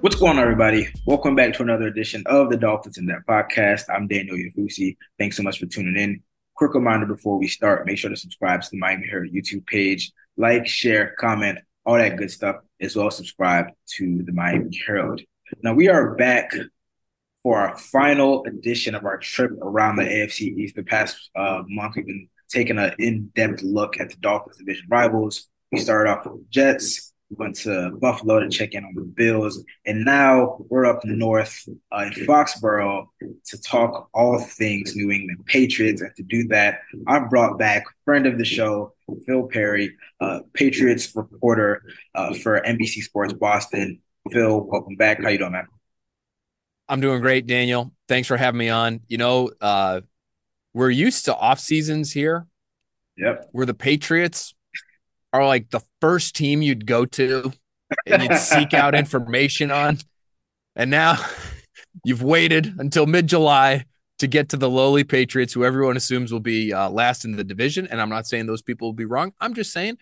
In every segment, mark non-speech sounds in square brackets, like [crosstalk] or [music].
What's going on, everybody? Welcome back to another edition of the Dolphins in Depth podcast. I'm Daniel Oyefusi. Thanks so much for tuning in. Quick reminder before we start, make sure to subscribe to the Miami Herald YouTube page, like, share, comment, all that good stuff, as well as subscribe to the Miami Herald. Now we are back for our final edition of our trip around the AFC East. The past uh, month, we've been taking an in-depth look at the Dolphins division rivals. We started off with the Jets went to Buffalo to check in on the Bills, and now we're up north uh, in Foxborough to talk all things New England Patriots. And to do that, I brought back friend of the show, Phil Perry, uh, Patriots reporter uh, for NBC Sports Boston. Phil, welcome back. How you doing, man? I'm doing great, Daniel. Thanks for having me on. You know, uh, we're used to off seasons here. Yep. We're the Patriots are like the first team you'd go to and you'd seek out [laughs] information on. And now [laughs] you've waited until mid July to get to the lowly Patriots, who everyone assumes will be uh, last in the division. And I'm not saying those people will be wrong. I'm just saying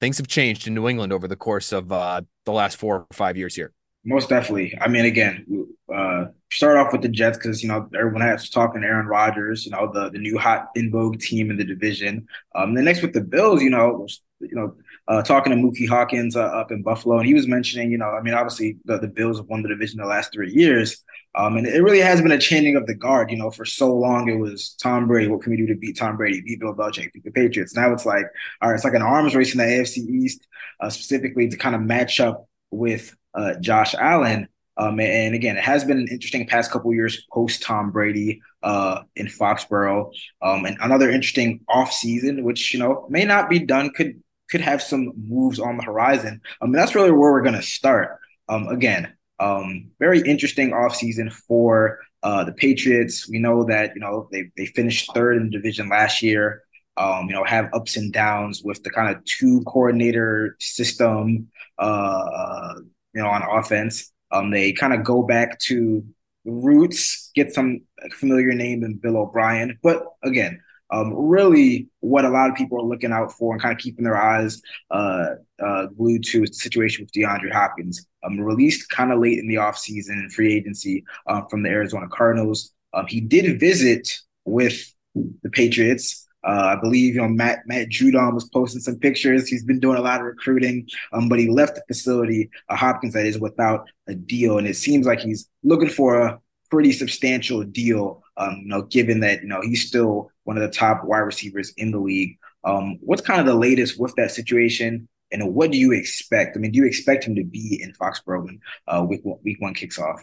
things have changed in New England over the course of uh, the last four or five years here. Most definitely. I mean, again, uh, start off with the Jets because you know everyone has talking Aaron Rodgers, you know the the new hot in vogue team in the division. Um, the next with the Bills, you know, you know, uh, talking to Mookie Hawkins uh, up in Buffalo, and he was mentioning, you know, I mean, obviously the, the Bills have won the division the last three years, um, and it really has been a changing of the guard. You know, for so long it was Tom Brady. What can we do to beat Tom Brady? Beat Bill Belichick? Beat the Patriots? Now it's like, all right, it's like an arms race in the AFC East, uh, specifically to kind of match up with uh, Josh Allen. Um, and again, it has been an interesting past couple years post Tom Brady uh, in Foxborough. Um, and another interesting off season, which you know may not be done, could could have some moves on the horizon. I mean, that's really where we're going to start. Um, again, um, very interesting off season for uh, the Patriots. We know that you know they they finished third in the division last year. Um, you know, have ups and downs with the kind of two coordinator system. Uh, you know, on offense. Um, they kind of go back to roots, get some familiar name in Bill O'Brien. But again, um, really what a lot of people are looking out for and kind of keeping their eyes uh, uh, glued to is the situation with DeAndre Hopkins. Um, released kind of late in the offseason and free agency uh, from the Arizona Cardinals. Um, he did visit with the Patriots uh, I believe you know Matt Matt Judon was posting some pictures. He's been doing a lot of recruiting, um, but he left the facility, uh, Hopkins that is, without a deal, and it seems like he's looking for a pretty substantial deal. Um, you know, given that you know he's still one of the top wide receivers in the league. Um, what's kind of the latest with that situation, and what do you expect? I mean, do you expect him to be in Foxborough when uh, week one, week one kicks off?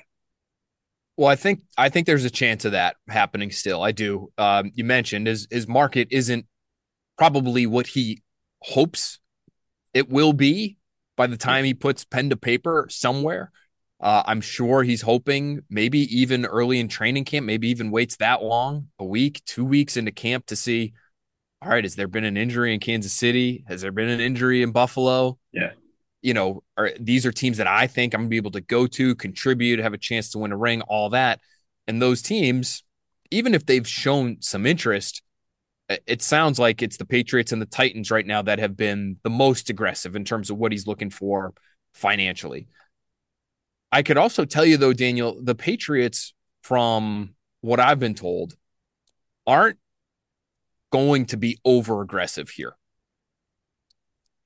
Well, I think I think there's a chance of that happening still. I do. Um, you mentioned his his market isn't probably what he hopes it will be by the time he puts pen to paper somewhere. Uh, I'm sure he's hoping maybe even early in training camp, maybe even waits that long, a week, two weeks into camp to see. All right, has there been an injury in Kansas City? Has there been an injury in Buffalo? Yeah you know, are these are teams that I think I'm gonna be able to go to, contribute, have a chance to win a ring, all that. And those teams, even if they've shown some interest, it sounds like it's the Patriots and the Titans right now that have been the most aggressive in terms of what he's looking for financially. I could also tell you though, Daniel, the Patriots, from what I've been told, aren't going to be over aggressive here.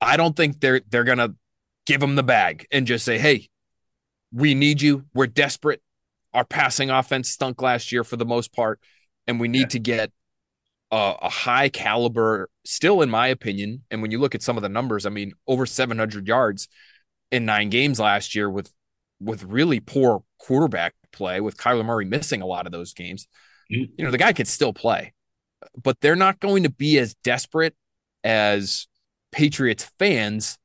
I don't think they're they're gonna give them the bag and just say, hey, we need you. We're desperate. Our passing offense stunk last year for the most part, and we need yeah. to get a, a, high caliber, still, in my opinion. And when you look at some of the numbers, I mean, over 700 yards in nine games last year with with really poor quarterback play, with Kyler Murray missing a lot of those games. Mm-hmm. You know, the guy could still play, but they're not going to be as desperate as Patriots fans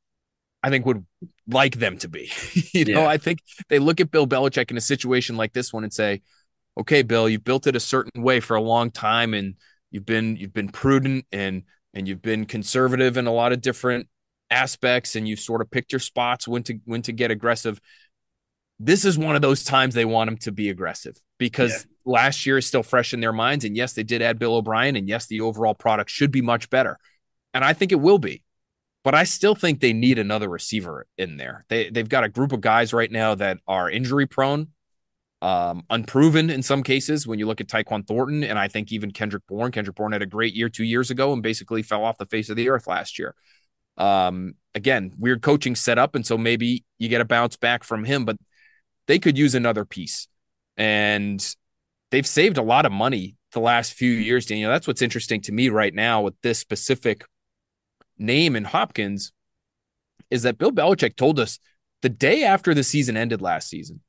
I think would like them to be. [laughs] you know, yeah. I think they look at Bill Belichick in a situation like this one and say, "Okay, Bill, you've built it a certain way for a long time, and you've been you've been prudent and and you've been conservative in a lot of different aspects, and you've sort of picked your spots when to when to get aggressive." This is one of those times they want him to be aggressive because yeah. last year is still fresh in their minds, and yes, they did add Bill O'Brien, and yes, the overall product should be much better, and I think it will be. But I still think they need another receiver in there. They they've got a group of guys right now that are injury prone, um, unproven in some cases. When you look at Tyquan Thornton, and I think even Kendrick Bourne, Kendrick Bourne had a great year two years ago and basically fell off the face of the earth last year. Um, again, weird coaching setup, and so maybe you get a bounce back from him, but they could use another piece, and they've saved a lot of money the last few years. Daniel, that's what's interesting to me right now with this specific name in Hopkins is that Bill Belichick told us the day after the season ended last season,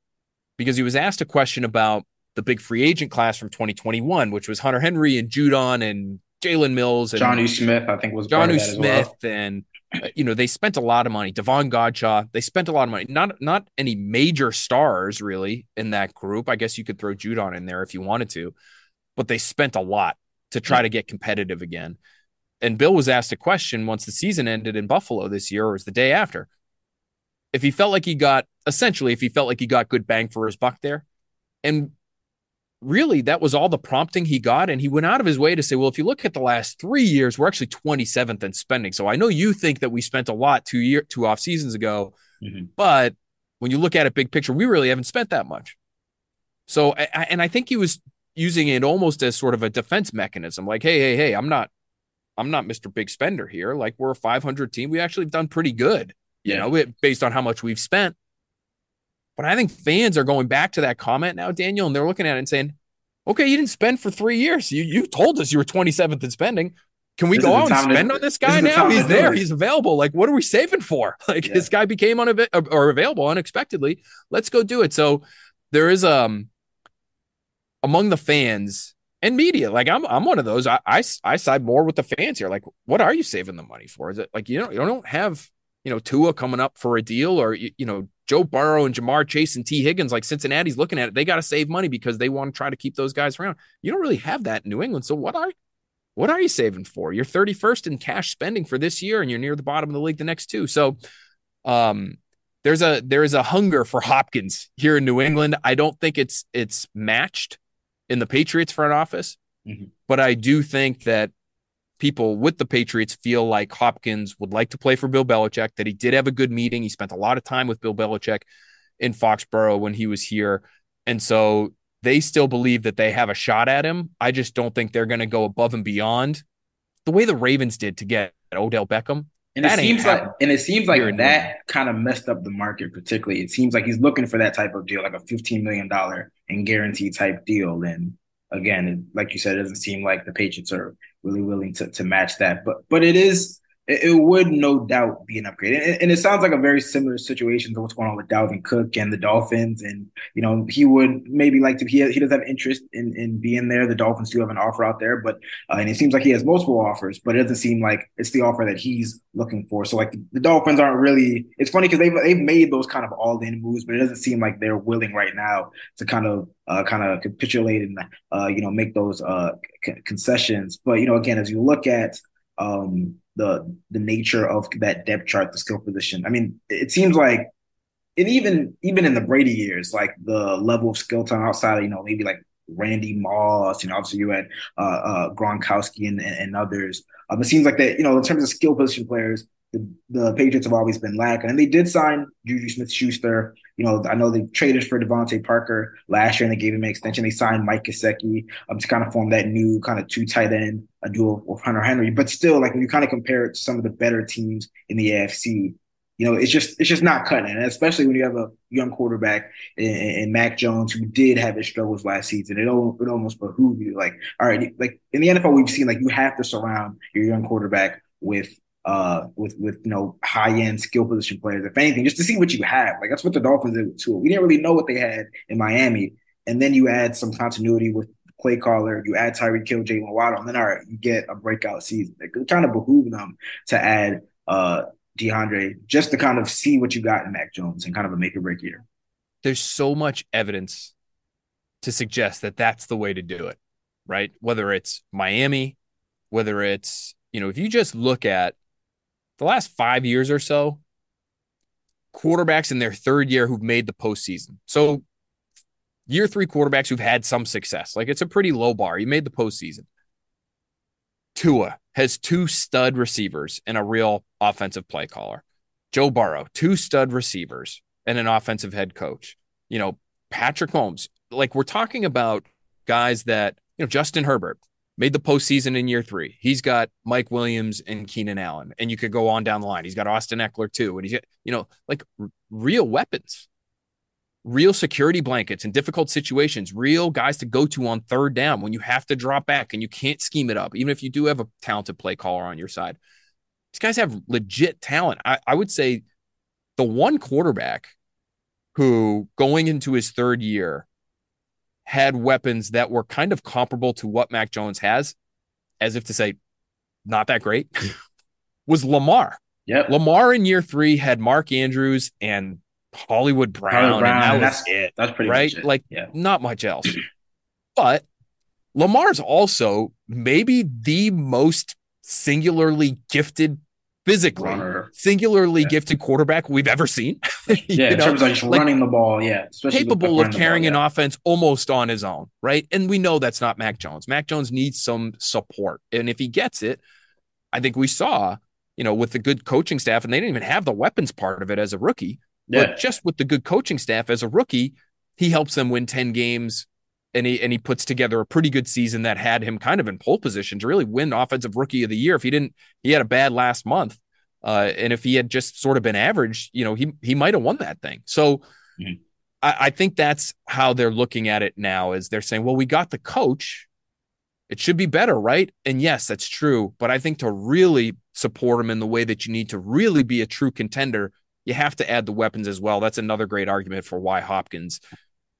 because he was asked a question about the big free agent class from 2021, which was Hunter Henry and Judon and Jalen Mills and Jonnu Smith, I think was Jonnu Smith well. and uh, you know they spent a lot of money. Davon Godchaux, they spent a lot of money. Not not any major stars really in that group. I guess you could throw Judon in there if you wanted to, but they spent a lot to try to get competitive again and Bill was asked a question once the season ended in Buffalo this year, or was the day after, if he felt like he got essentially if he felt like he got good bang for his buck there, and really that was all the prompting he got, and he went out of his way to say, well, if you look at the last three years, we're actually 27th in spending. So I know you think that we spent a lot two year two off seasons ago, mm-hmm. but when you look at it big picture, we really haven't spent that much. So, and I think he was using it almost as sort of a defense mechanism, like, hey, hey, hey, I'm not I'm not Mr. Big Spender here. Like we're a 500 team. We actually have done pretty good, you yeah. know, based on how much we've spent. But I think fans are going back to that comment now, Daniel, and they're looking at it and saying, okay, you didn't spend for three years. You you told us you were 27th in spending. Can we this go out and spend to, on this guy this now? He's there. He's available. Like, what are we saving for? [laughs] Like, yeah. this guy became unav- or available unexpectedly. Let's go do it. So there is um among the fans and media. Like I'm, I'm one of those. I, I, I side more with the fans here. Like, what are you saving the money for? Is it like you know you don't have you know Tua coming up for a deal or you, you know Joe Burrow and Ja'Marr Chase and Tee Higgins? Like Cincinnati's looking at it, they got to save money because they want to try to keep those guys around. You don't really have that in New England. So what are what are you saving for? You're 31st in cash spending for this year, and you're near the bottom of the league the next two. So, um, there's a there is a hunger for Hopkins here in New England. I don't think it's it's matched in the Patriots front office. Mm-hmm. But I do think that people with the Patriots feel like Hopkins would like to play for Bill Belichick, that he did have a good meeting. He spent a lot of time with Bill Belichick in Foxborough when he was here. And so they still believe that they have a shot at him. I just don't think they're going to go above and beyond the way the Ravens did to get Odell Beckham. And it seems like and it seems like that kind of messed up the market particularly. It seems like he's looking for that type of deal, like a $15 million and guarantee type deal. And again, like you said, it doesn't seem like the Patriots are really willing to to match that. But but it is it, would no doubt be an upgrade. And, and, it sounds like a very similar situation to what's going on with Dalvin Cook and the Dolphins. And, you know, he would maybe like to, he, he does have interest in, in being there. The Dolphins do have an offer out there, but, uh, and it seems like he has multiple offers, but it doesn't seem like it's the offer that he's looking for. So like the, Dolphins aren't really, it's funny because they've, they've made those kind of all in moves, but it doesn't seem like they're willing right now to kind of, uh, kind of capitulate and, uh, you know, make those, uh, concessions. But, you know, again, as you look at, um, the the nature of that depth chart, the skill position. I mean, it seems like and even even in the Brady years, like the level of skill time outside you know, maybe like Randy Moss, you know, obviously you had uh, uh, Gronkowski and, and, others. Um, it seems like that, you know, in terms of skill position players, the, the Patriots have always been lacking. And they did sign Juju Smith Schuster. You know, I know they traded for DeVante Parker last year and they gave him an extension. They signed Mike Gesicki um, to kind of form that new kind of two tight end a duo with Hunter Henry. But still, like when you kind of compare it to some of the better teams in the AFC, you know, it's just it's just not cutting and especially when you have a young quarterback in Mac Jones who did have his struggles last season. It, it almost behoove you, like, all right, like in the NFL, we've seen like you have to surround your young quarterback with uh, with with you know high end skill position players, if anything, just to see what you have. Like that's what the Dolphins did too. We didn't really know what they had in Miami, and then you add some continuity with play caller, you add Tyreek Hill, Jaylen Waddle, and then all right, you get a breakout season. It kind of behoove them to add uh DeAndre just to kind of see what you got in Mac Jones and kind of a make or break year. There's so much evidence to suggest that that's the way to do it, right? Whether it's Miami, whether it's you know, if you just look at the last five years or so, quarterbacks in their third year who've made the postseason. So, year three quarterbacks who've had some success. Like it's a pretty low bar. You made the postseason. Tua has two stud receivers and a real offensive play caller. Joe Burrow, two stud receivers and an offensive head coach. You know, Patrick Mahomes, like we're talking about guys that, you know, Justin Herbert made the postseason in year three. He's got Mike Williams and Keenan Allen, and you could go on down the line. He's got Austin Ekeler too. And he's got, you know, like r- real weapons real security blankets in difficult situations, real guys to go to on third down when you have to drop back and you can't scheme it up, even if you do have a talented play caller on your side. These guys have legit talent. I, I would say the one quarterback who going into his third year had weapons that were kind of comparable to what Mac Jones has, as if to say, not that great, [laughs] was Lamar. Yeah. Lamar in year three had Mark Andrews and Hollywood Brown, Brown and that was that's it. That's pretty right. Like yeah. not much else. but Lamar's also maybe the most singularly gifted physically, Runner. singularly yeah. gifted quarterback we've ever seen. [laughs] yeah, in know? terms of just like, running the ball, yeah, capable of carrying ball, yeah. an offense almost on his own, right? And we know that's not Mac Jones. Mac Jones needs some support, and if he gets it, I think we saw, you know, with the good coaching staff, and they didn't even have the weapons part of it as a rookie. Yeah. But just with the good coaching staff as a rookie, he helps them win 10 games and he and he puts together a pretty good season that had him kind of in pole position to really win offensive rookie of the year. If he didn't, he had a bad last month. Uh, and if he had just sort of been average, you know, he he might have won that thing. So mm-hmm. I, I think that's how they're looking at it now is they're saying, well, we got the coach. It should be better, right? And yes, that's true. But I think to really support him in the way that you need to really be a true contender, you have to add the weapons as well. That's another great argument for why Hopkins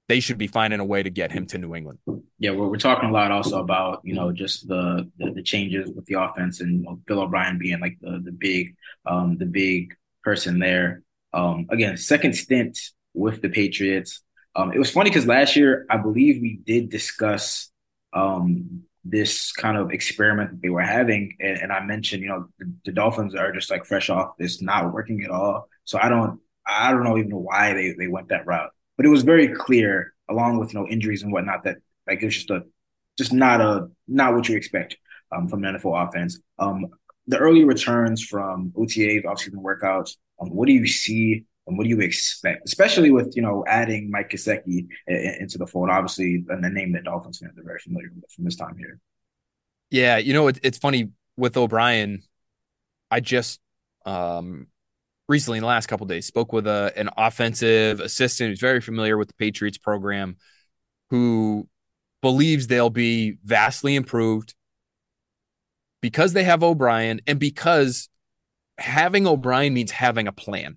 they should be finding a way to get him to New England. Yeah, we're, we're talking a lot also about you know just the the, the changes with the offense and you know, Bill O'Brien being like the the big um, the big person there. Um, again, second stint with the Patriots. Um, it was funny because last year I believe we did discuss um, this kind of experiment that they were having, and, and I mentioned you know the, the Dolphins are just like fresh off this not working at all. So I don't I don't know even why they, they went that route. But it was very clear, along with you know injuries and whatnot, that like it was just a just not a not what you expect um, from an NFL offense. Um, the early returns from OTAs, offseason workouts. Um, what do you see and what do you expect, especially with you know adding Mike Gesicki into the fold? Obviously, and the name that Dolphins fans are very familiar with from this time here. Yeah, you know it, it's funny with O'Brien. I just um, recently in the last couple days spoke with a, an offensive assistant who's very familiar with the Patriots program who believes they'll be vastly improved because they have O'Brien and because having O'Brien means having a plan,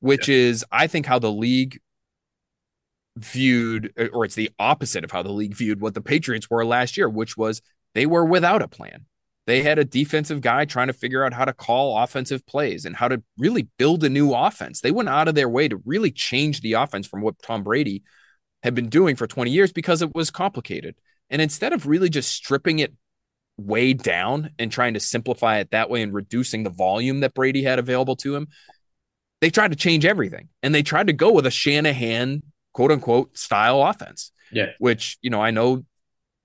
which yeah. is, I think, how the league viewed, or it's the opposite of how the league viewed what the Patriots were last year, which was they were without a plan. They had a defensive guy trying to figure out how to call offensive plays and how to really build a new offense. They went out of their way to really change the offense from what Tom Brady had been doing for 20 years because it was complicated. And instead of really just stripping it way down and trying to simplify it that way and reducing the volume that Brady had available to him, they tried to change everything and they tried to go with a Shanahan quote unquote style offense. Yeah. Which, you know, I know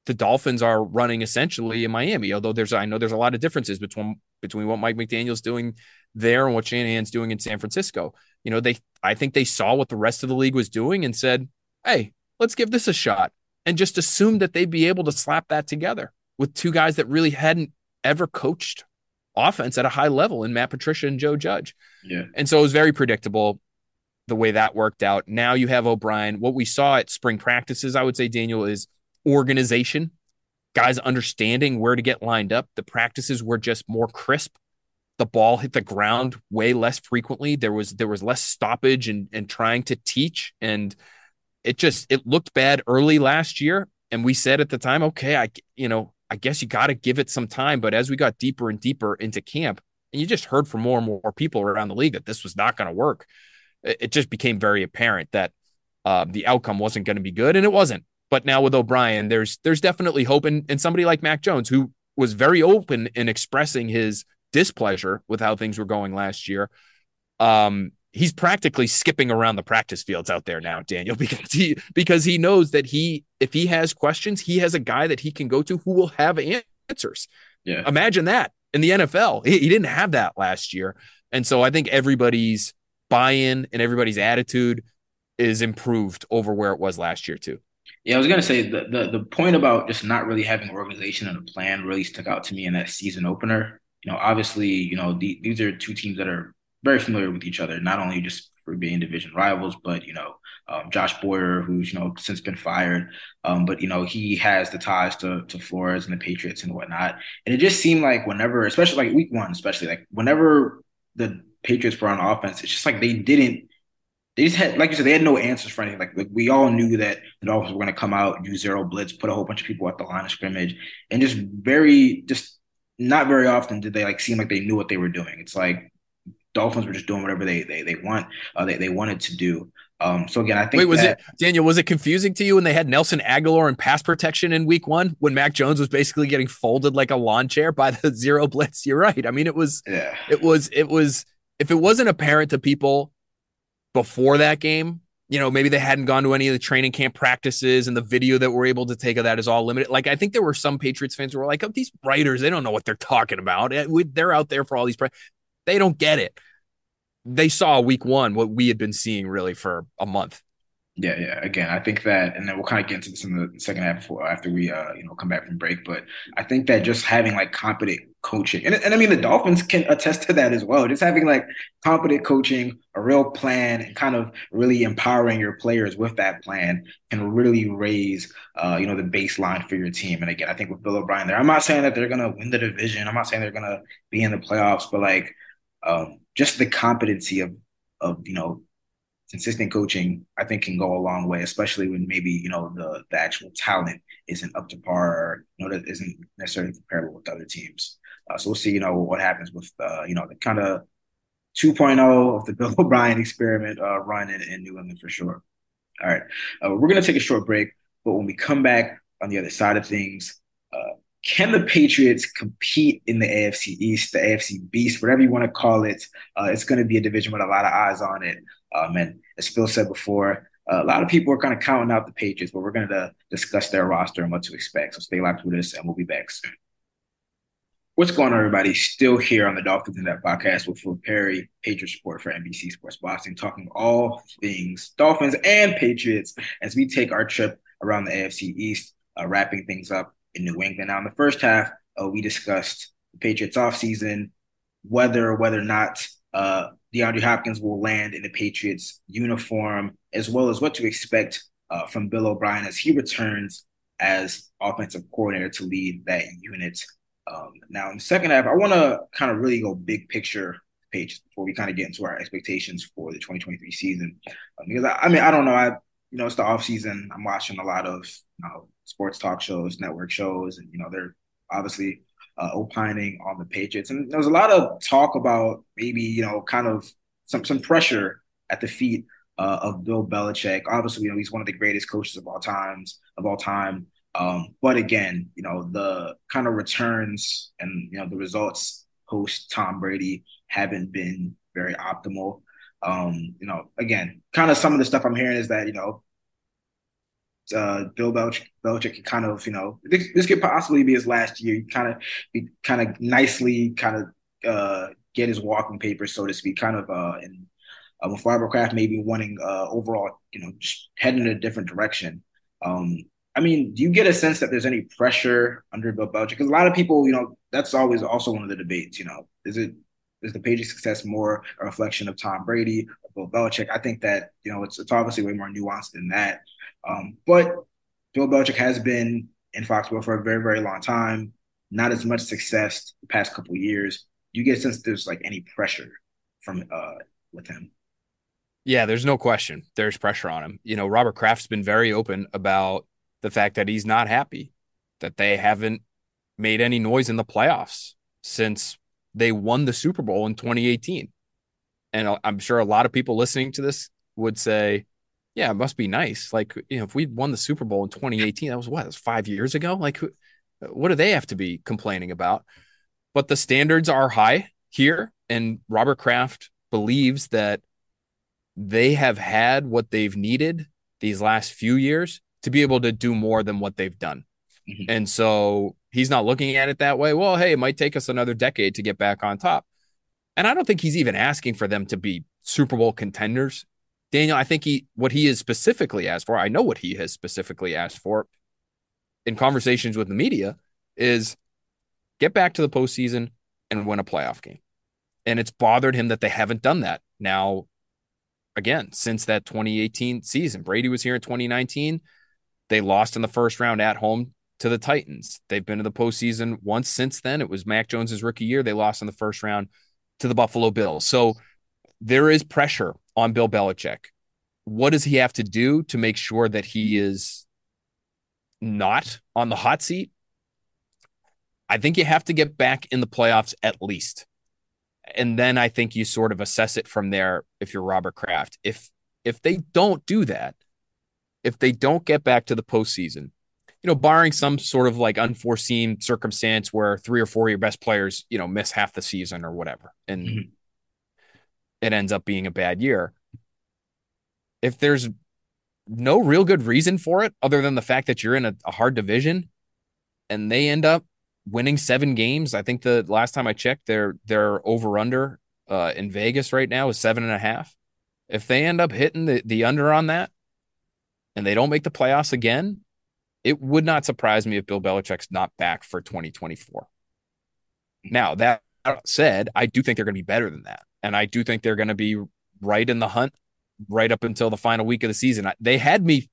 the Dolphins are running essentially in Miami. Although there's, I know there's a lot of differences between between what Mike McDaniel's doing there and what Shanahan's doing in San Francisco. You know, they, I think they saw what the rest of the league was doing and said, "Hey, let's give this a shot," and just assumed that they'd be able to slap that together with two guys that really hadn't ever coached offense at a high level in Matt Patricia and Joe Judge. Yeah, and so it was very predictable the way that worked out. Now you have O'Brien. What we saw at spring practices, I would say, Daniel, is organization, guys understanding where to get lined up. The practices were just more crisp. The ball hit the ground way less frequently. There was there was less stoppage and and trying to teach and it just it looked bad early last year and we said at the time okay I you know I guess you got to give it some time but as we got deeper and deeper into camp and you just heard from more and more people around the league that this was not going to work it, just became very apparent that uh, the outcome wasn't going to be good and it wasn't but now with O'Brien, there's there's definitely hope. And, and somebody like Mac Jones, who was very open in expressing his displeasure with how things were going last year. Um, he's practically skipping around the practice fields out there now, Daniel, [laughs] because he because he knows that he if he has questions, he has a guy that he can go to who will have answers. Yeah. Imagine that in the NFL. He, he didn't have that last year. And so I think everybody's buy in and everybody's attitude is improved over where it was last year, too. Yeah, I was gonna say the, the the point about just not really having organization and a plan really stuck out to me in that season opener. You know, obviously, you know the, these are two teams that are very familiar with each other, not only just for being division rivals, but you know, um, Josh Boyer, who's you know since been fired, um, but you know he has the ties to to Flores and the Patriots and whatnot. And it just seemed like whenever, especially like week one, especially like whenever the Patriots were on offense, it's just like they didn't. They just had, like you said, they had no answers for anything. Like, like we all knew that the Dolphins were going to come out, do zero blitz, put a whole bunch of people at the line of scrimmage, and just very, just not very often did they like seem like they knew what they were doing. It's like Dolphins were just doing whatever they they they want, uh, they they wanted to do. Um, so again, I think. Wait, was that, it Daniel? Was it confusing to you when they had Nelson Agholor and pass protection in Week One when Mac Jones was basically getting folded like a lawn chair by the [laughs] zero blitz? You're right. I mean, it was. Yeah. It was. It was. If it wasn't apparent to people before that game, you know, maybe they hadn't gone to any of the training camp practices and the video that we're able to take of that is all limited. Like, I think there were some Patriots fans who were like, oh, these writers, they don't know what they're talking about. Eh, they're out there for all these, they don't get it. They saw week one what we had been seeing really for a month. Yeah, yeah. Again, I think that, and then we'll kind of get into this in the second half before, after we, uh, you know, come back from break. But I think that just having like competent coaching, and, and I mean the Dolphins can attest to that as well. Just having like competent coaching, a real plan, and kind of really empowering your players with that plan can really raise, uh, you know, the baseline for your team. And again, I think with Bill O'Brien there, I'm not saying that they're gonna win the division. I'm not saying they're gonna be in the playoffs, but like um, just the competency of of you know consistent coaching, I think can go a long way, especially when maybe, you know, the the actual talent isn't up to par or, you know, that isn't necessarily comparable with other teams. Uh, so we'll see, you know, what happens with, uh, you know, the kind of 2.0 of the [laughs] Bill O'Brien experiment uh, run in, in New England for sure. All right. Uh, we're going to take a short break, but when we come back on the other side of things, uh, can the Patriots compete in the AFC East, the AFC Beast, whatever you want to call it? Uh, it's going to be a division with a lot of eyes on it. Um, and as Phil said before, a lot of people are kind of counting out the Patriots, but we're going to discuss their roster and what to expect. So stay locked with us, and we'll be back soon. What's going on, everybody? Still here on the Dolphins in Depth podcast with Phil Perry, Patriots support for NBC Sports Boston, talking all things Dolphins and Patriots as we take our trip around the AFC East, uh, wrapping things up in New England. Now, in the first half, uh, we discussed the Patriots offseason, whether or whether or not uh, DeAndre Hopkins will land in the Patriots uniform, as well as what to expect uh, from Bill O'Brien as he returns as offensive coordinator to lead that unit. Um, now, in the second half, I want to kind of really go big picture Patriots before we kind of get into our expectations for the 2023 season. Um, because I, I, mean, I don't know, I you know it's the off season. I'm watching a lot of you know sports talk shows, network shows, and you know they're obviously uh, opining on the Patriots. And there was a lot of talk about maybe, you know, kind of some some pressure at the feet uh, of Bill Belichick. Obviously, you know, he's one of the greatest coaches of all times of all time. Um, but again, you know, the kind of returns and you know the results post Tom Brady haven't been very optimal. Um, you know, again, kind of some of the stuff I'm hearing is that you know uh, Bill Belichick, Belichick can kind of, you know, this, this could possibly be his last year. He kind of, be kind of nicely, kind of uh, get his walking papers, so to speak, kind of, uh, and uh, with maybe wanting uh, overall, you know, just heading in a different direction. Um, I mean, do you get a sense that there's any pressure under Bill Belichick? Because a lot of people, you know, that's always also one of the debates. You know, is it is the Patriots' success more a reflection of Tom Brady or Bill Belichick? I think that you know it's it's obviously way more nuanced than that. Um, but Bill Belichick has been in Foxborough for a very, very long time. Not as much success the past couple years. Do you get a sense there's like any pressure from uh with him? Yeah, there's no question. There's pressure on him. You know, Robert Kraft's been very open about the fact that he's not happy that they haven't made any noise in the playoffs since they won the Super Bowl in 2018. And I'm sure a lot of people listening to this would say, yeah, it must be nice. Like, you know, if we'd won the Super Bowl in 2018, that was what, was five years ago? Like, what do they have to be complaining about? But the standards are high here. And Robert Kraft believes that they have had what they've needed these last few years to be able to do more than what they've done. Mm-hmm. And so he's not looking at it that way. Well, hey, it might take us another decade to get back on top. And I don't think he's even asking for them to be Super Bowl contenders. Daniel, I think he what he has specifically asked for, I know what he has specifically asked for in conversations with the media is get back to the postseason and win a playoff game. And it's bothered him that they haven't done that. Now, again, since that 2018 season, Brady was here in 2019. They lost in the first round at home to the Titans. They've been to the postseason once since then. It was Mac Jones's rookie year. They lost in the first round to the Buffalo Bills. So there is pressure on Bill Belichick. What does he have to do to make sure that he is not on the hot seat? I think you have to get back in the playoffs at least. And then I think you sort of assess it from there if you're Robert Kraft. If if they don't do that, if they don't get back to the postseason, you know, barring some sort of like unforeseen circumstance where three or four of your best players, you know, miss half the season or whatever, and mm-hmm. It ends up being a bad year. If there's no real good reason for it other than the fact that you're in a, a hard division and they end up winning seven games. I think the last time I checked, their their over under uh, in Vegas right now is seven and a half. If they end up hitting the, the under on that and they don't make the playoffs again, it would not surprise me if Bill Belichick's not back for 2024. Now, that said, I do think they're going to be better than that. And I do think they're going to be right in the hunt right up until the final week of the season. They had me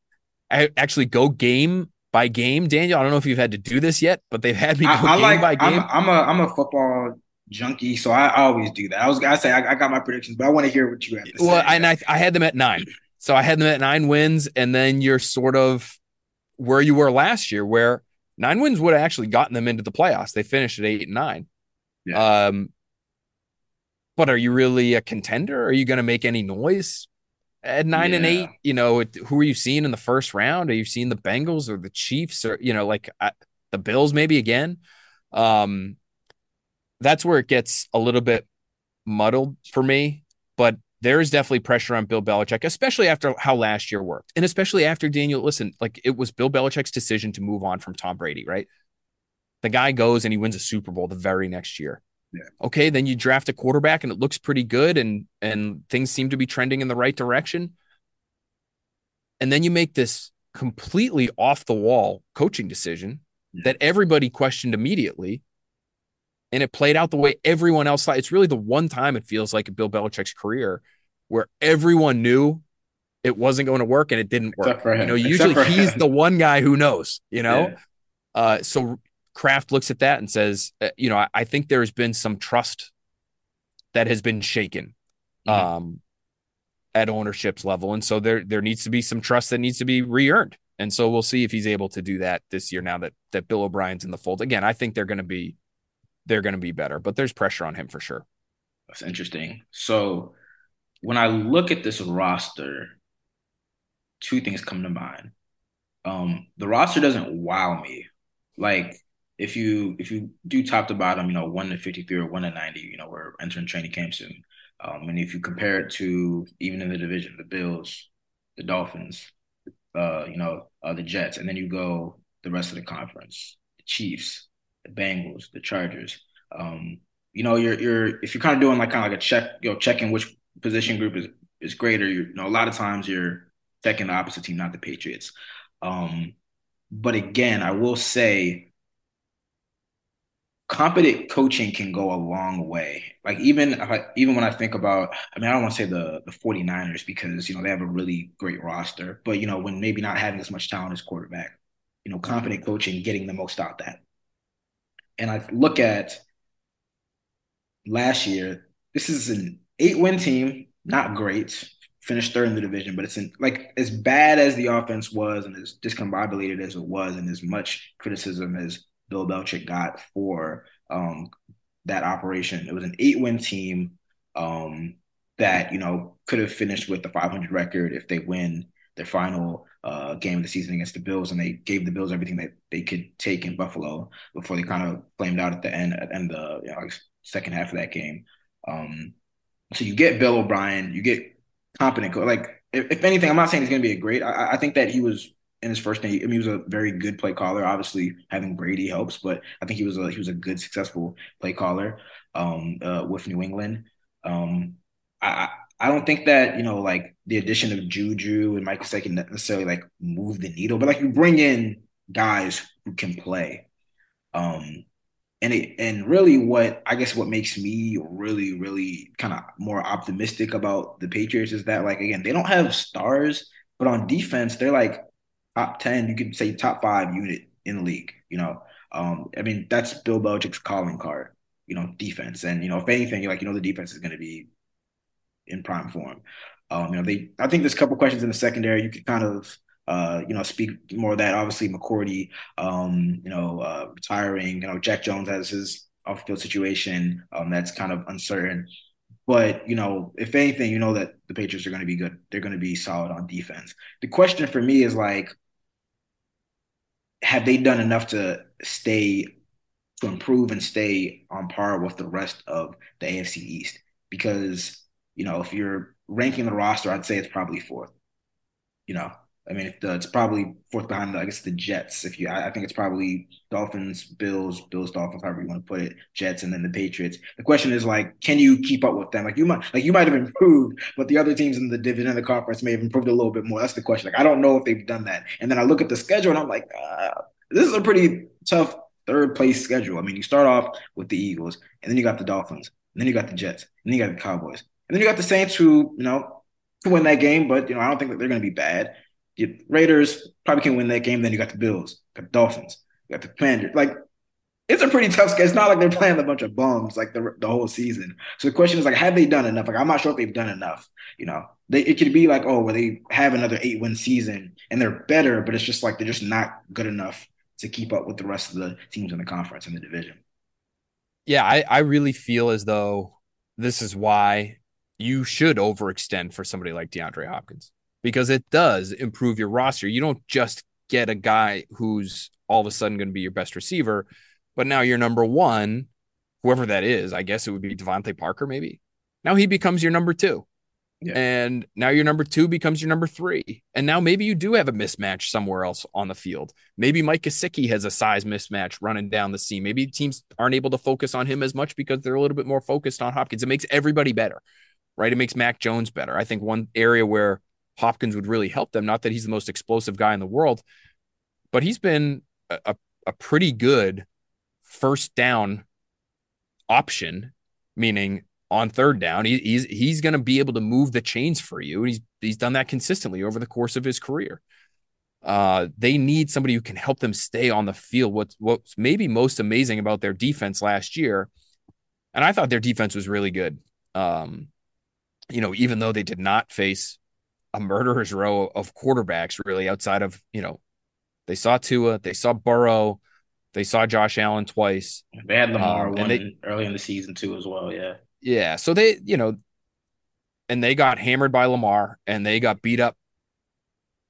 actually go game by game. Daniel, I don't know if you've had to do this yet, but they've had me go I, I game like, by game. I'm, I'm, a I'm a football junkie, so I, always do that. I was gonna say I, I got my predictions, but I want to hear what you have to well, say. And I I had them at nine, so I had them at nine wins, and then you're sort of where you were last year, where nine wins would have actually gotten them into the playoffs. They finished at eight and nine. Yeah. Um, but are you really a contender? Are you going to make any noise? at nine yeah. and eight, you know, who are you seeing in the first round? Are you seeing the Bengals or the Chiefs or, you know, like uh, the Bills maybe again? Um, that's where it gets a little bit muddled for me. But there is definitely pressure on Bill Belichick, especially after how last year worked. And especially after Daniel, listen, like it was Bill Belichick's decision to move on from Tom Brady, right? The guy goes and he wins a Super Bowl the very next year. Yeah. Okay, then you draft a quarterback and it looks pretty good and and things seem to be trending in the right direction. And then you make this completely off the wall coaching decision yeah. that everybody questioned immediately. And it played out the way everyone else thought. It's really the one time it feels like in Bill Belichick's career where everyone knew it wasn't going to work and it didn't work. You know, usually he's the one guy who knows, you know? Yeah. Uh, so Kraft looks at that and says, uh, you know, I, I, think there's been some trust that has been shaken mm-hmm. um, at ownership's level, and so there there needs to be some trust that needs to be re-earned. And so we'll see if he's able to do that this year. Now that that Bill O'Brien's in the fold again, I think they're going to be they're going to be better, but there's pressure on him for sure. That's interesting. So when I look at this roster, two things come to mind. Um, the roster doesn't wow me. Like if you if you do top to bottom, you know, one to fifty three or one to ninety, you know, we're entering training camp soon. Um, and if you compare it to even in the division, the Bills, the Dolphins, uh, you know, uh, the Jets, and then you go the rest of the conference, the Chiefs, the Bengals, the Chargers. Um, you know, you're you're if you're kind of doing like kind of like a check, you know, checking which position group is is greater. You know, a lot of times you're checking the opposite team, not the Patriots. Um, but again, I will say competent coaching can go a long way. Like even even when I think about, I mean, I don't want to say the the 49ers because you know they have a really great roster, but you know when maybe not having as much talent as quarterback, you know, competent coaching getting the most out of that. And I look at last year. This is an eight win team, not great. Finished third in the division, but it's in, like as bad as the offense was and as discombobulated as it was, and as much criticism as Bill Belichick got for um, that operation. It was an eight win team um, that, you know, could have finished with the 500 record if they win their final uh, game of the season against the Bills, and they gave the Bills everything that they could take in Buffalo before they kind of flamed out at the end at the end of the you know, second half of that game. Um, so you get Bill O'Brien, you get competent. Like if, anything, I'm not saying he's going to be a great. I, I, think that he was in his first name. I mean, he was a very good play caller. Obviously, having Brady helps, but I think he was a he was a good, successful play caller um, uh, with New England. Um, I I don't think that you know like the addition of Juju and Mike Gesicki necessarily like move the needle, but like you bring in guys who can play. Um, and it and really what I guess what makes me really really kind of more optimistic about the Patriots is that like again they don't have stars, but on defense they're like top ten, you could say top five unit in the league. You know, um, I mean that's Bill Belichick's calling card. You know, defense, and you know if anything, like you know the defense is going to be in prime form. Um, you know, they I think there's a couple questions in the secondary you could kind of uh, you know, speak more of that. Obviously, McCourty, um, you know, uh, retiring. You know, Jack Jones has his off-field situation um, that's kind of uncertain. But you know, if anything, you know that the Patriots are going to be good. They're going to be solid on defense. The question for me is like, have they done enough to stay to improve and stay on par with the rest of the AFC East? Because you know, if you're ranking the roster, I'd say it's probably fourth. You know, I mean, it's probably fourth behind, the, I guess, the Jets. If you, I, think it's probably Dolphins, Bills, Bills, Dolphins, however you want to put it, Jets, and then the Patriots. The question is like, can you keep up with them? Like you might, like you might have improved, but the other teams in the division and the conference may have improved a little bit more. That's the question. Like I don't know if they've done that. And then I look at the schedule and I'm like, uh, this is a pretty tough third place schedule. I mean, you start off with the Eagles, and then you got the Dolphins, and then you got the Jets, and then you got the Cowboys, and then you got the Saints, who you know to win that game, but you know I don't think that they're going to be bad. You, Raiders probably can win that game. Then you got the Bills, got the Dolphins, you got the Commanders. Like it's a pretty tough schedule. It's not like they're playing a bunch of bums like the the whole season. So the question is like, have they done enough? Like I'm not sure if they've done enough. You know, they it could be like, oh, well, they have another eight win season and they're better, but it's just like they're just not good enough to keep up with the rest of the teams in the conference and the division. Yeah, I, I really feel as though this is why you should overextend for somebody like DeAndre Hopkins because it does improve your roster. You don't just get a guy who's all of a sudden going to be your best receiver, but now you're number one, whoever that is. I guess it would be DeVante Parker, maybe. Now he becomes your number two. Yeah. And now your number two becomes your number three. And now maybe you do have a mismatch somewhere else on the field. Maybe Mike Gesicki has a size mismatch running down the seam. Maybe teams aren't able to focus on him as much because they're a little bit more focused on Hopkins. It makes everybody better, right? It makes Mac Jones better. I think one area where Hopkins would really help them. Not that he's the most explosive guy in the world, but he's been a, a pretty good first down option, meaning on third down, he, he's he's going to be able to move the chains for you, and he's he's done that consistently over the course of his career. Uh, they need somebody who can help them stay on the field. What's what's maybe most amazing about their defense last year, and I thought their defense was really good. Um, you know, even though they did not face a murderer's row of quarterbacks really outside of, you know, they saw Tua, they saw Burrow, they saw Josh Allen twice. They had Lamar um, one they, early in the season too as well, yeah. Yeah, so they, you know, and they got hammered by Lamar and they got beat up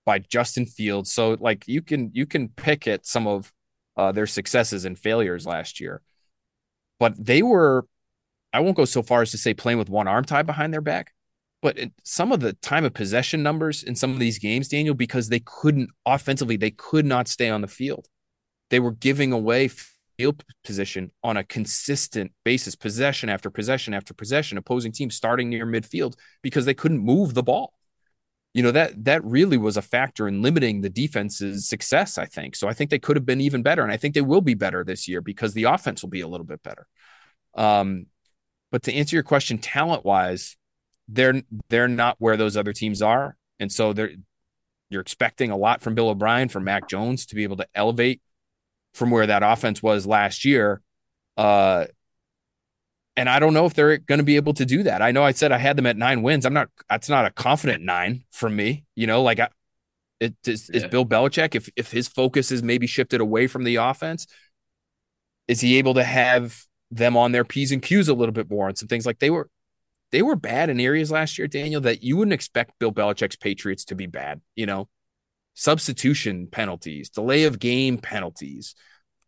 by Justin Fields. So like you can you can pick at some of uh, their successes and failures last year. But they were I won't go so far as to say playing with one arm tied behind their back, but some of the time of possession numbers in some of these games, Daniel, because they couldn't offensively, they could not stay on the field. They were giving away field position on a consistent basis, possession after possession after possession, opposing teams starting near midfield because they couldn't move the ball. You know, that that really was a factor in limiting the defense's success, I think. So I think they could have been even better. And I think they will be better this year because the offense will be a little bit better. Um, but to answer your question, talent wise, they're they're not where those other teams are, and so they're you're expecting a lot from Bill O'Brien, from Mac Jones to be able to elevate from where that offense was last year. Uh, and I don't know if they're going to be able to do that. I know I said I had them at nine wins. I'm not. That's not a confident nine from me. You know, like I, it is, yeah. is Bill Belichick. If if his focus is maybe shifted away from the offense, is he able to have them on their p's and q's a little bit more and some things like they were they were bad in areas last year, Daniel, that you wouldn't expect Bill Belichick's Patriots to be bad. You know, substitution penalties, delay of game penalties.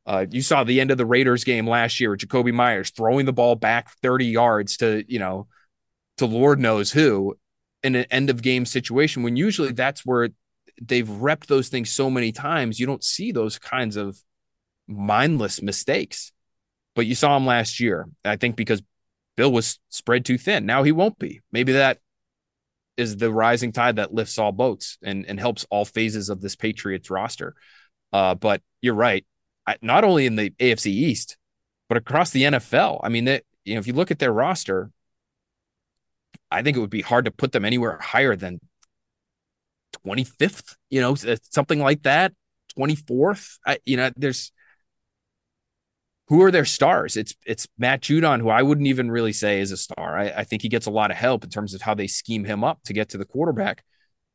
Uh, you saw the end of the Raiders game last year with Jakobi Meyers throwing the ball back 30 yards to, you know, to Lord knows who in an end of game situation when usually that's where they've repped those things so many times, you don't see those kinds of mindless mistakes. But you saw them last year. I think because Bill was spread too thin. Now he won't be. Maybe that is the rising tide that lifts all boats and, and helps all phases of this Patriots roster. Uh, but you're right. I, not only in the AFC East, but across the NFL. I mean, that you know, if you look at their roster, I think it would be hard to put them anywhere higher than 25th, you know, something like that, 24th. I, you know, there's who are their stars? It's it's Matt Judon, who I wouldn't even really say is a star. I, I, think he gets a lot of help in terms of how they scheme him up to get to the quarterback.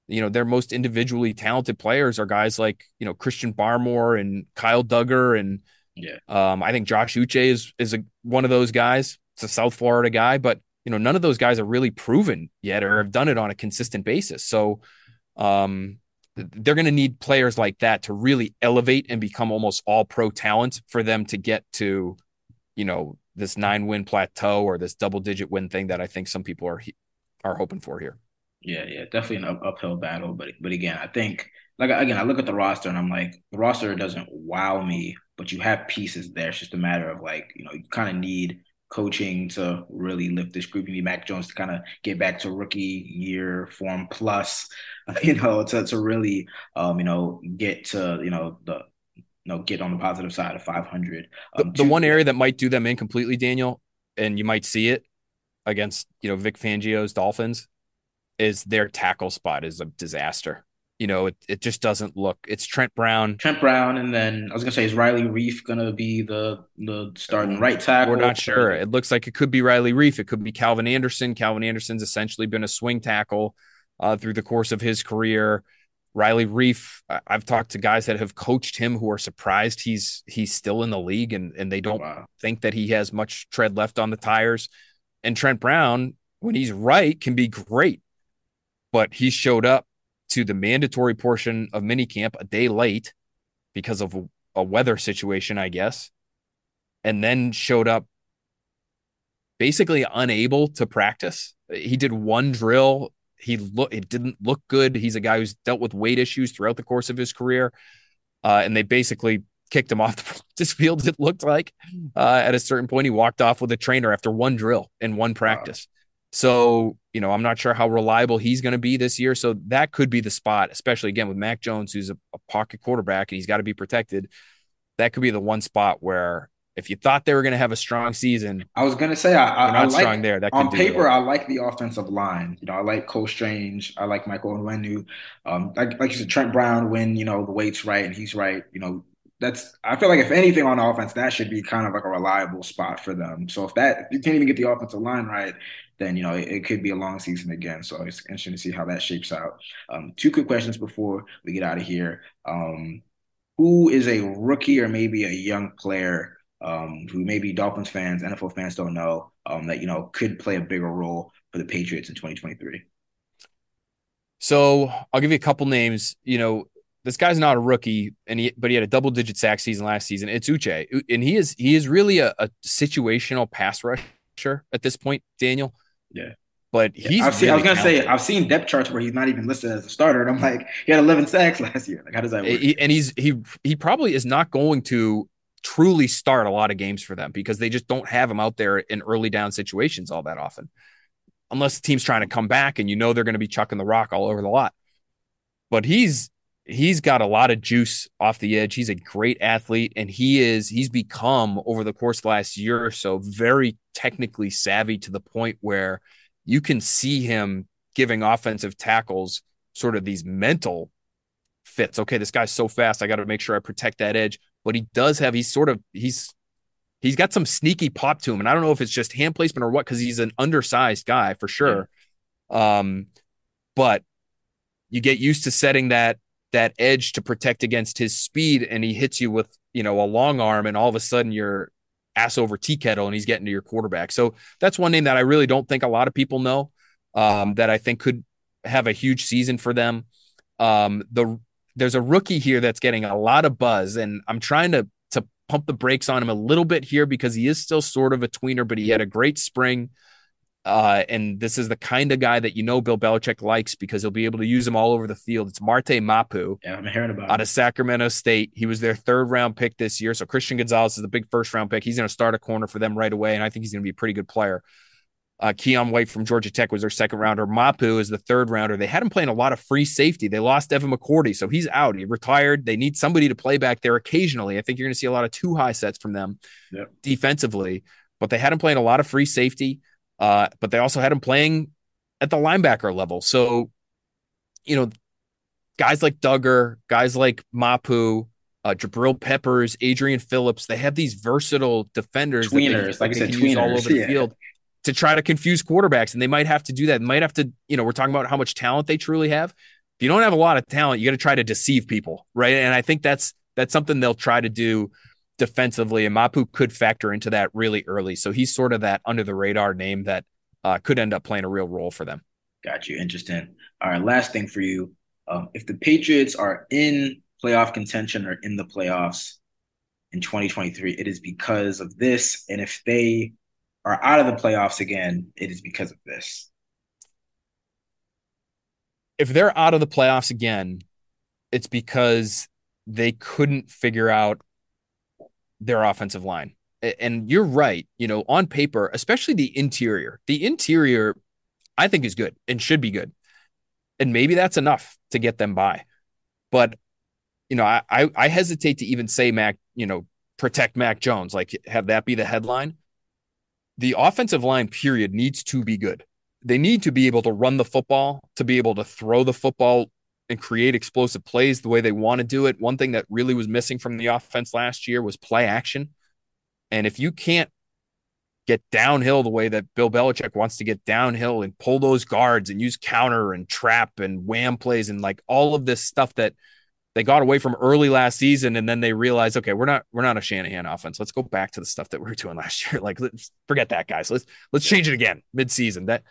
You know, their most individually talented players are guys like you know Christian Barmore and Kyle Dugger, and yeah, um, I think Josh Uche is is a, one of those guys. It's a South Florida guy, but you know none of those guys are really proven yet or have done it on a consistent basis. So, um, they're going to need players like that to really elevate and become almost all pro talent for them to get to, you know, this nine win plateau or this double digit win thing that I think some people are are hoping for here. Yeah, yeah, definitely an up, uphill battle, but but again, I think like again, I look at the roster and I'm like, the roster doesn't wow me, but you have pieces there. It's just a matter of like, you know, you kind of need coaching to really lift this group. You need Mac Jones to kind of get back to rookie year form plus, [laughs] you know, to to really um, you know, get to, you know, the you know, get on the positive side of 500. Um, the, the one area that might do them in completely, Daniel, and you might see it against, you know, Vic Fangio's Dolphins is their tackle spot is a disaster you know, it, it just doesn't look. It's Trent Brown. Trent Brown, and then I was gonna say, is Riley Reiff gonna be the the starting right tackle? We're not sure. It looks like it could be Riley Reiff. It could be Calvin Anderson. Calvin Anderson's essentially been a swing tackle uh, through the course of his career. Riley Reiff, I've talked to guys that have coached him who are surprised he's he's still in the league and and they don't wow. think that he has much tread left on the tires. And Trent Brown, when he's right, can be great, but he showed up to the mandatory portion of minicamp a day late because of a, weather situation, I guess, and then showed up basically unable to practice. He did one drill. He look it didn't look good. He's a guy who's dealt with weight issues throughout the course of his career, uh, and they basically kicked him [laughs] off the practice field. It looked like uh, at a certain point he walked off with a trainer after one drill in one practice. Wow. So, you know, I'm not sure how reliable he's going to be this year. So that could be the spot, especially again with Mac Jones, who's a, a pocket quarterback and he's got to be protected. That could be the one spot where if you thought they were going to have a strong season, I was going to say I, I, not I like, strong there. That on paper, I like the offensive line. You know, I like Cole Strange. I like Michael Onwenu. Um, like like you said, Trent Brown. When you know the weight's right and he's right, you know that's I feel like if anything on offense, that should be kind of like a reliable spot for them. So if that if you can't even get the offensive line right, then you know it, it, could be a long season again. So it's interesting to see how that shapes out. Um, two quick questions before we get out of here. Um, who is a rookie or maybe a young player um, who maybe Dolphins fans, NFL fans don't know um, that you know could play a bigger role for the Patriots in 2023? So I'll give you a couple names. You know, this guy's not a rookie, and he but he had a double digit sack season last season. It's Uche, and he is he is really a, a situational pass rusher at this point, Daniel. Yeah. But he's. Yeah, seen, really I was gonna talented. say I've seen depth charts where he's not even listed as a starter, and I'm like, [laughs] he had 11 sacks last year. Like, how does that work? And he's he he probably is not going to truly start a lot of games for them because they just don't have him out there in early down situations all that often, unless the team's trying to come back and you know they're going to be chucking the rock all over the lot. But he's he's got a lot of juice off the edge. He's a great athlete, and he is he's become over the course last year or so very technically savvy to the point where you can see him giving offensive tackles sort of these mental fits. Okay, this guy's so fast. I got to make sure I protect that edge. But he does have, he's sort of, he's, he's got some sneaky pop to him. And I don't know if it's just hand placement or what, because he's an undersized guy for sure. Yeah. Um, but you get used to setting that, that edge to protect against his speed. And he hits you with, you know, a long arm. And all of a sudden you're, ass over tea kettle and he's getting to your quarterback. So that's one name that I really don't think a lot of people know um, that I think could have a huge season for them. Um, the there's a rookie here that's getting a lot of buzz, and I'm trying to to pump the brakes on him a little bit here because he is still sort of a tweener, but he had a great spring. Uh, and this is the kind of guy that you know Bill Belichick likes because he'll be able to use him all over the field. It's Marte Mapu. Yeah, I'm hearing about out him. of Sacramento State. He was their third round pick this year. So Christian Gonzalez is the big first round pick. He's going to start a corner for them right away, and I think he's going to be a pretty good player. Uh, Keion White from Georgia Tech was their second rounder. Mapu is the third rounder. They had him playing a lot of free safety. They lost Devin McCourty, so he's out. He retired. They need somebody to play back there occasionally. I think you're going to see a lot of two high sets from them yep. defensively, but they had him playing a lot of free safety. Uh, but they also had him playing at the linebacker level. So, you know, guys like Dugger, guys like Mapu, uh, Jabril Peppers, Adrian Phillips, they have these versatile defenders. Tweeners, they, like I said, tweeners all over yeah. the field to try to confuse quarterbacks. And they might have to do that. They might have to, you know, we're talking about how much talent they truly have. If you don't have a lot of talent, you got to try to deceive people, right? And I think that's that's something they'll try to do defensively, and Mapu could factor into that really early. So he's sort of that under the radar name that uh, could end up playing a real role for them. Got you. Interesting. All right. Last thing for you. Um, if the Patriots are in playoff contention or in the playoffs in 2023, it is because of this. And if they are out of the playoffs again, it is because of this. If they're out of the playoffs again, it's because they couldn't figure out their offensive line. And you're right, you know, on paper, especially the interior, the interior, I think is good and should be good. And maybe that's enough to get them by. But, you know, I, I hesitate to even say Mac, you know, protect Mac Jones, like have that be the headline. The offensive line, period, needs to be good. They need to be able to run the football, to be able to throw the football and create explosive plays the way they want to do it. One thing that really was missing from the offense last year was play action. And if you can't get downhill the way that Bill Belichick wants to get downhill and pull those guards and use counter and trap and wham plays and like all of this stuff that they got away from early last season and then they realized okay we're not we're not a Shanahan offense. Let's go back to the stuff that we were [laughs] doing last year. Like let's forget that guys. Let's let's change it again mid-season. That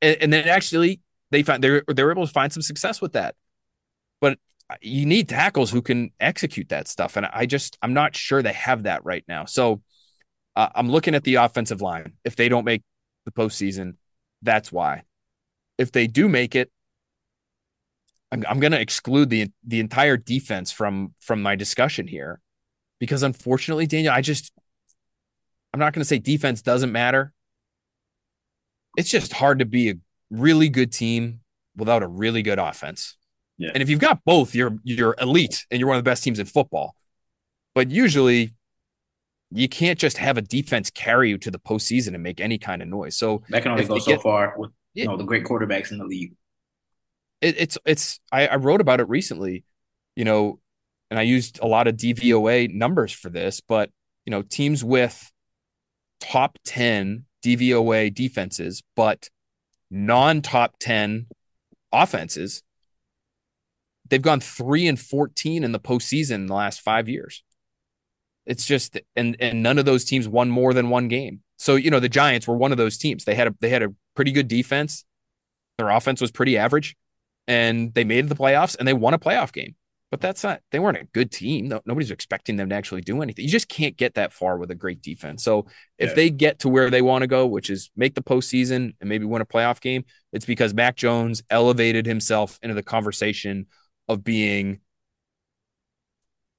and, and then actually they found they they were able to find some success with that you need tackles who can execute that stuff. And I just, I'm not sure they have that right now. So uh, I'm looking at the offensive line. If they don't make the postseason, that's why. If they do make it, I'm, I'm going to exclude the the entire defense from from my discussion here, because unfortunately, Daniel, I just I'm not going to say defense doesn't matter. It's just hard to be a really good team without a really good offense. Yeah. And if you've got both, you're you're elite and you're one of the best teams in football. But usually you can't just have a defense carry you to the postseason and make any kind of noise. So that can only go so get, far with you know the great quarterbacks in the league. It, it's it's I, I wrote about it recently, you know, and I used a lot of DVOA numbers for this, but you know, teams with top 10 DVOA defenses, but non top 10 offenses They've gone three and 14 in the postseason in the last five years. It's just and and none of those teams won more than one game. So you know the Giants were one of those teams. They had a they had a pretty good defense. Their offense was pretty average, and they made the playoffs and they won a playoff game. But that's not they weren't a good team. No, nobody's expecting them to actually do anything. You just can't get that far with a great defense. So if yeah. they get to where they want to go, which is make the postseason and maybe win a playoff game, it's because Mac Jones elevated himself into the conversation of being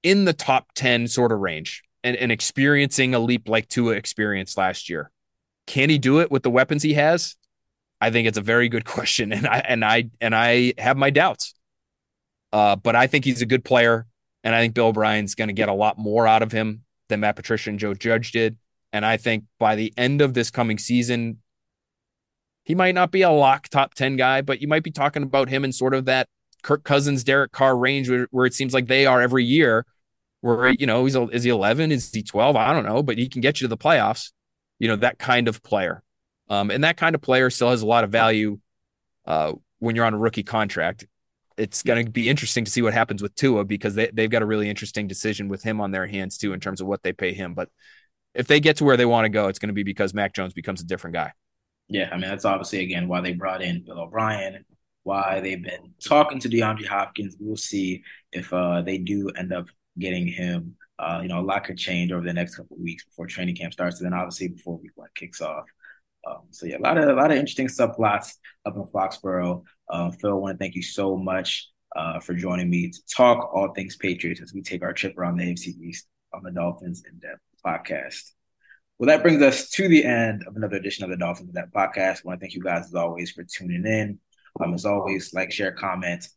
in the top 10 sort of range and, and experiencing a leap like Tua experienced last year. Can he do it with the weapons he has? I think it's a very good [laughs] question. And I and I and I have my doubts. Uh, but I think he's a good player. And I think Bill O'Brien's going to get a lot more out of him than Matt Patricia and Joe Judge did. And I think by the end of this coming season, he might not be a lock top 10 guy, but you might be talking about him in sort of that Kirk Cousins, Derek Carr range where, where it seems like they are every year. Where you know he's is he eleven? Is he twelve? I don't know, but he can get you to the playoffs. You know that kind of player, um, and that kind of player still has a lot of value uh, when you're on a rookie contract. It's going to be interesting to see what happens with Tua because they they've got a really interesting decision with him on their hands too in terms of what they pay him. But if they get to where they want to go, it's going to be because Mac Jones becomes a different guy. Yeah, I mean that's obviously again why they brought in Bill O'Brien why they've been talking to DeAndre Hopkins. We'll see if uh, they do end up getting him. Uh, you know, a lot could change over the next couple weeks before training camp starts, and then obviously before week one kicks off. Um, so yeah, a lot of a lot of interesting subplots up in Foxborough. Uh, Phil, I want to thank you so much uh, for joining me to talk all things Patriots as we take our trip around the AFC East on the Dolphins in Depth podcast. Well, that brings us to the end of another edition of the Dolphins in Depth podcast. I want to thank you guys as always for tuning in. Um, as always, like, share, comment,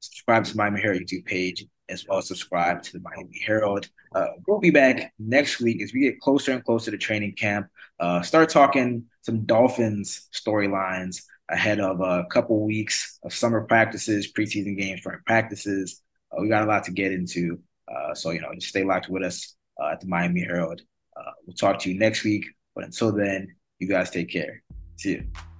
subscribe to Miami Herald YouTube page, as well as subscribe to the Miami Herald. Uh, we'll be back next week as we get closer and closer to training camp. Uh, start talking some Dolphins storylines ahead of a couple weeks of summer practices, preseason games, spring practices. Uh, we got a lot to get into. Uh, so, you know, just stay locked with us uh, at the Miami Herald. Uh, we'll talk to you next week. But until then, you guys take care. See you.